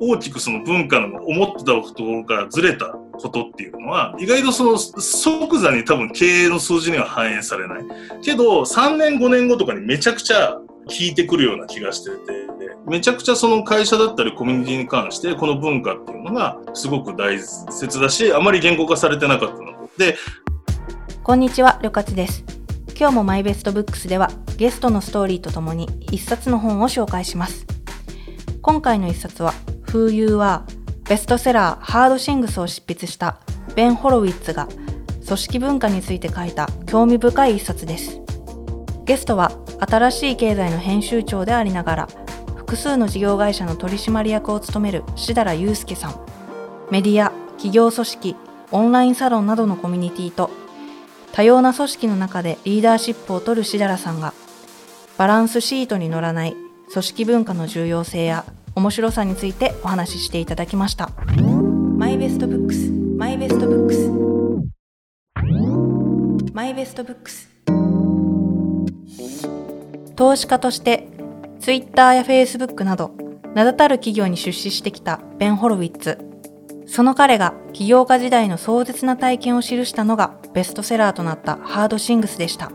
大きくその文化の思ってたころからずれたことっていうのは、意外とその即座に多分経営の数字には反映されない。けど、3年5年後とかにめちゃくちゃ効いてくるような気がしてて、めちゃくちゃその会社だったりコミュニティに関してこの文化っていうのがすごく大切だし、あまり言語化されてなかったので。こんにちは、りょかちです。今日もマイベストブックスではゲストのストーリーとともに一冊の本を紹介します。今回の一冊は Who You Are ベストセラーハードシングスを執筆したベン・ホロウィッツが組織文化について書いた興味深い一冊です。ゲストは新しい経済の編集長でありながら複数の事業会社の取締役を務める志田祐介さん。メディア、企業組織、オンラインサロンなどのコミュニティと多様な組織の中でリーダーシップを取る志田さんがバランスシートに乗らない組織文化の重要性や面白さについてお話ししていただきました。マイベストブックスマイベストブックス。マイベストブックス。投資家としてツイッターやフェイスブックなど名だたる企業に出資してきたベン・ホロウィッツ。その彼が起業家時代の壮絶な体験を記したのがベストセラーとなったハードシングスでした。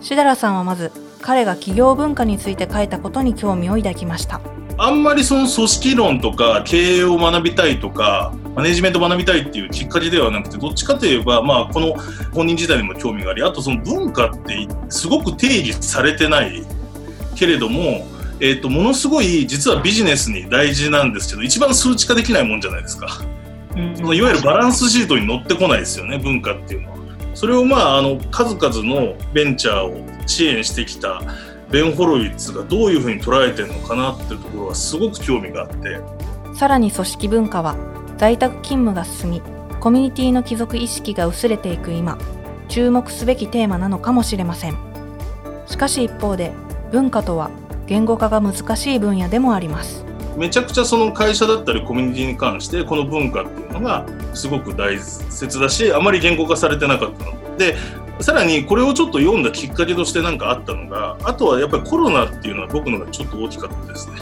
シダラさんはまず彼が企業文化について書いたことに興味を抱きました。あんまりその組織論とか経営を学びたいとかマネジメントを学びたいっていうきっかけではなくてどっちかといえば、まあ、この本人自体にも興味がありあとその文化ってすごく定義されてないけれども、えーと、ものすごい実はビジネスに大事なんですけど一番数値化できないもんじゃないですか、うん、そのいわゆるバランスシートに乗ってこないですよね文化っていうのは。それをまああの数々のベンチャーを支援してきたベン・ホロウィッツがどういうふうに捉えてるのかなっていうところはすごく興味があって。さらに組織文化は在宅勤務が進みコミュニティの帰属意識が薄れていく今注目すべきテーマなのかもしれません。しかし一方で文化とは言語化が難しい分野でもあります。めちゃくちゃその会社だったりコミュニティに関してこの文化っていうのがすごく大切だしあまり言語化されてなかったのでさらにこれをちょっと読んだきっかけとして何かあったのがあとはやっぱりコロナっていうのは僕のがちょっと大きかったですね。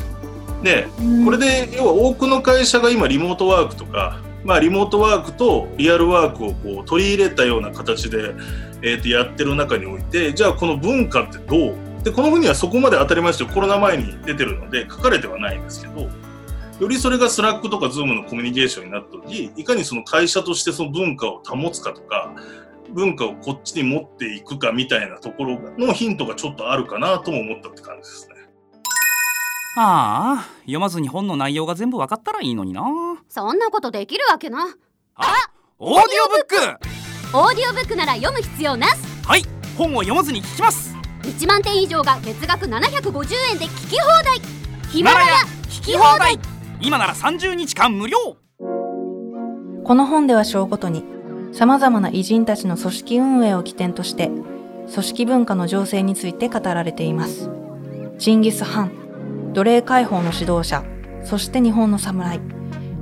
でこれで要は多くの会社が今リモートワークとか、まあ、リモートワークとリアルワークをこう取り入れたような形で、えー、とやってる中においてじゃあこの文化ってどう？でこの本にはそこまで当たり前ですよ。コロナ前に出てるので書かれてはないんですけどよりそれがスラックとかズームのコミュニケーションになった時いかにその会社としてその文化を保つかとか文化をこっちに持っていくかみたいなところのヒントがちょっとあるかなとも思ったって感じですね。ああ読まずに本の内容が全部分かったらいいのにな。そんなことできるわけな。あオーディオブック。オーディオブックなら読む必要なしはい本を読まずに聞きます。1万点以上が月額750円で聞き放題。ヒマラヤ聞き放題。今なら30日間無料。この本では章ごとに様々な偉人たちの組織運営を起点として、組織文化の情勢について語られています。チンギス・ハン、奴隷解放の指導者、そして日本の侍。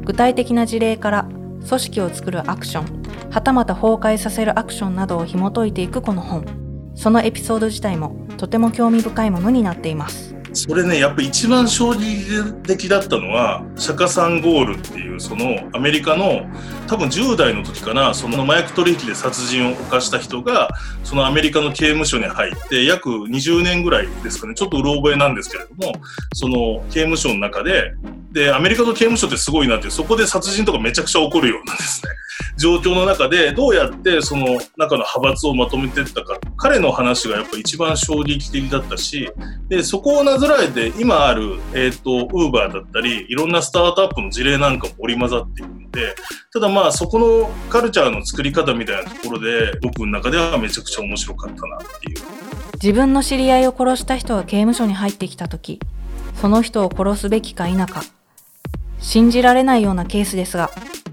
具体的な事例から組織を作るアクション、はたまた崩壊させるアクションなどを紐解いていくこの本。そのエピソード自体もとても興味深いものになっています。それねやっぱ一番衝撃的だったのは釈迦さんゴールっていうそのアメリカの多分10代の時かなその麻薬取引で殺人を犯した人がそのアメリカの刑務所に入って約20年ぐらいですかねちょっとうろ覚えなんですけれどもその刑務所の中ででアメリカの刑務所ってすごいなってそこで殺人とかめちゃくちゃ起こるようなですね。状況の中でどうやってその中の派閥をまとめてったか彼の話がやっぱ一番衝撃的だったしでそこをなぞらえて今あるえっ、ー、とウーバーだったりいろんなスタートアップの事例なんかも織り交ざっているのでただまあそこのカルチャーの作り方みたいなところで僕の中ではめちゃくちゃ面白かったなっていう。自分の知り合いを殺した人が刑務所に入ってきた時その人を殺すべきか否か信じられないようなケースですが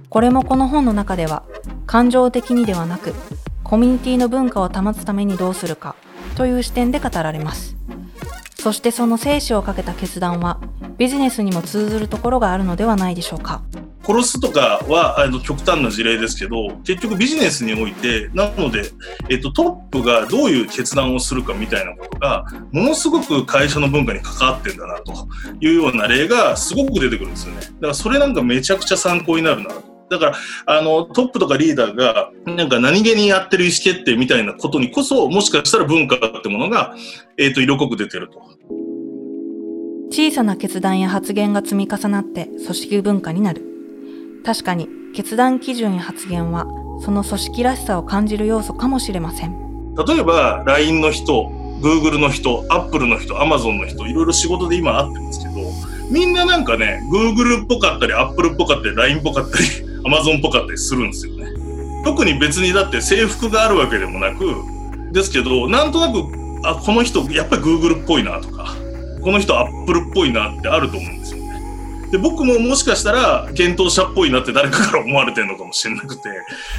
これもこの本の中では感情的にではなくコミュニティの文化を保つためにどうするかという視点で語られますそしてその生死をかけた決断はビジネスにも通ずるところがあるのではないでしょうか殺すとかはあの極端な事例ですけど結局ビジネスにおいてなので、えっと、トップがどういう決断をするかみたいなことがものすごく会社の文化に関わってんだなというような例がすごく出てくるんですよねだからそれなんかめちゃくちゃ参考になるなと。だから、あの、トップとかリーダーが、なんか何気にやってる意思決定みたいなことにこそ、もしかしたら文化ってものが、えっ、と、色濃く出てると。小さな決断や発言が積み重なって組織文化になる。確かに決断基準や発言はその組織らしさを感じる要素かもしれません。例えば LINE の人、Google の人、Apple の人、Amazon の人、いろいろ仕事で今会ってますけど、みんななんかね、Google っぽかったり、Apple っぽかったり、LINE っぽかったり、Amazon っぽかったりするんですよね。特に別にだって制服があるわけでもなく、ですけど、なんとなく、あ、この人やっぱり Google っぽいなとか、この人アップルっぽいなってあると思うんですよね。で、僕ももしかしたら、検討者っぽいなって誰かから思われてるのかもしれなくて、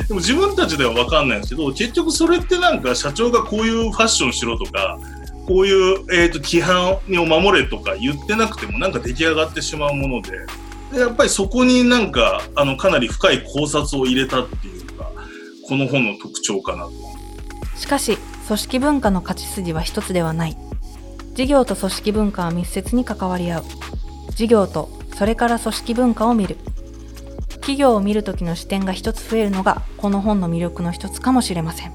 でも自分たちではわかんないんですけど、結局それってなんか社長がこういうファッションしろとか、こういう、えーと、規範を守れとか言ってなくてもなんか出来上がってしまうもので、でやっぱりそこになんか、あの、かなり深い考察を入れたっていうのが、この本の特徴かなと。しかし、組織文化の勝ち筋は一つではない。事業と組織文化は密接に関わり合う。事業とそれから組織文化を見る。企業を見るときの視点が一つ増えるのがこの本の魅力の一つかもしれません。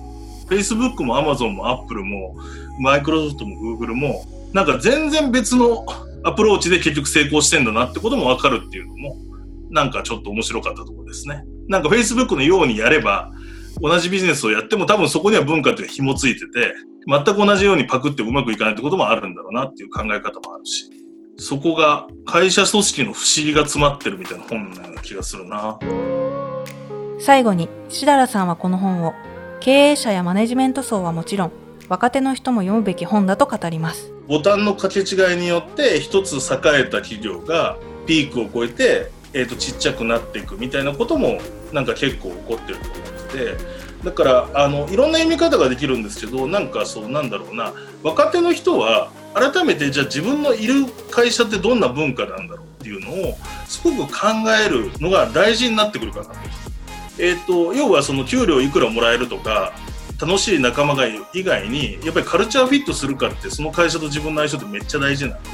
Facebook も Amazon も Apple も Microsoft も Google もなんか全然別のアプローチで結局成功してんだなってこともわかるっていうのもなんかちょっと面白かったところですね。なんか Facebook のようにやれば同じビジネスをやっても多分そこには文化って紐ついてて全く同じようにパクってうまくいかないってこともあるんだろうなっていう考え方もあるし、そこが会社組織の不思議が詰まってるみたいな本のような気がするな。最後に、しだらさんはこの本を、経営者やマネジメント層はもちろん、若手の人も読むべき本だと語ります。ボタンの掛け違いによって一つ栄えた企業がピークを超えて、えー、とちっちゃくなっていくみたいなこともなんか結構起こってると思っててだからあのいろんな読み方ができるんですけどなんかそうなんだろうな若手の人は改めてじゃあ自分のいる会社ってどんな文化なんだろうっていうのをすごく考えるのが大事になってくるかなと。えーと、要はその給料いくらもらえるとか楽しい仲間が以外にやっぱりカルチャーフィットするかってその会社と自分の相性ってめっちゃ大事なんで,、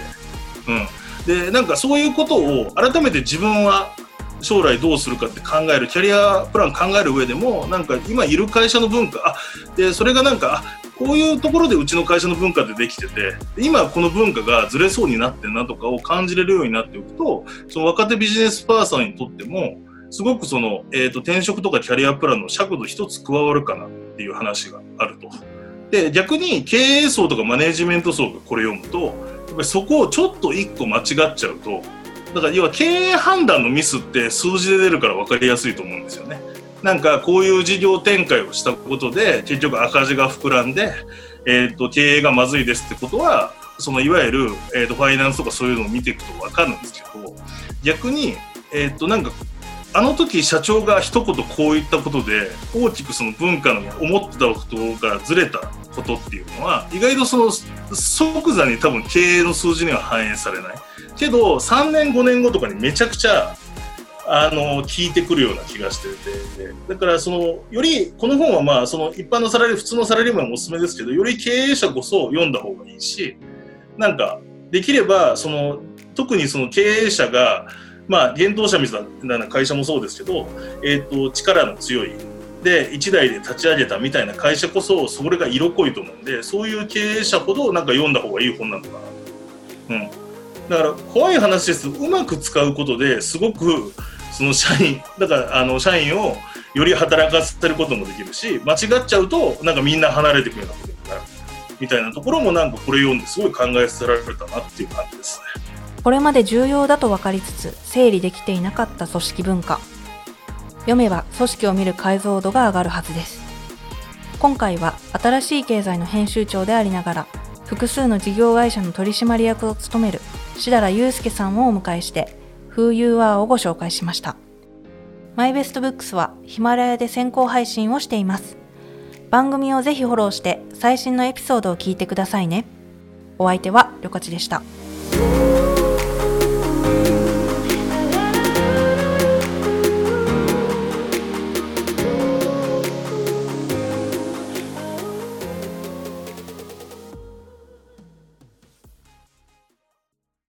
うん、でなんかそういうことを改めて自分は将来どうするかって考えるキャリアプラン考える上でもなんか今いる会社の文化あでそれがなんかこういうところでうちの会社の文化でできてて今この文化がずれそうになってるなとかを感じれるようになっておくとその若手ビジネスパーソンにとってもすごくその、えーと、転職とかキャリアプランの尺度一つ加わるかなっていう話があると。で逆に経営層とかマネジメント層がこれ読むとやっぱりそこをちょっと一個間違っちゃうとだから要は経営判断のミスって数字で出るから分かりやすいと思うんですよね。なんかこういう事業展開をしたことで結局赤字が膨らんで、えー、と経営がまずいですってことはそのいわゆる、えー、とファイナンスとかそういうのを見ていくと分かるんですけど逆に、えー、となんかあの時社長が一言こう言ったことで大きくその文化の思ってたことからずれたことっていうのは意外とその即座に多分経営の数字には反映されない。けど3年5年後とかにめちゃくちゃあの聞いてくるような気がしててだからそのよりこの本はまあその一般のサラリー普通のサラリーマンもおすすめですけどより経営者こそ読んだ方がいいしなんかできればその特にその経営者がまあ現当社みたいな会社もそうですけど、えーと、力の強いで一代で立ち上げたみたいな会社こそそれが色濃いと思うんでそういう経営者ほどなんか読んだ方がいい本なのかな。うんだから怖い話ですうまく使うことですごくその社員だからあの社員をより働かせることもできるし間違っちゃうとなんかみんな離れていくようなことになるみたいなところもなんかこれ読んですごい考えさせられたなっていう感じですね。これまで重要だと分かりつつ整理できていなかった組織文化読めば組織を見る解像度が上がるはずです今回は新しい経済の編集長でありながら複数の事業会社の取締役を務めるしだらゆうすけさんをお迎えして、Who You Are をご紹介しました。マイベストブックスはヒマラヤで先行配信をしています。番組をぜひフォローして最新のエピソードを聞いてくださいね。お相手はりょかちでした。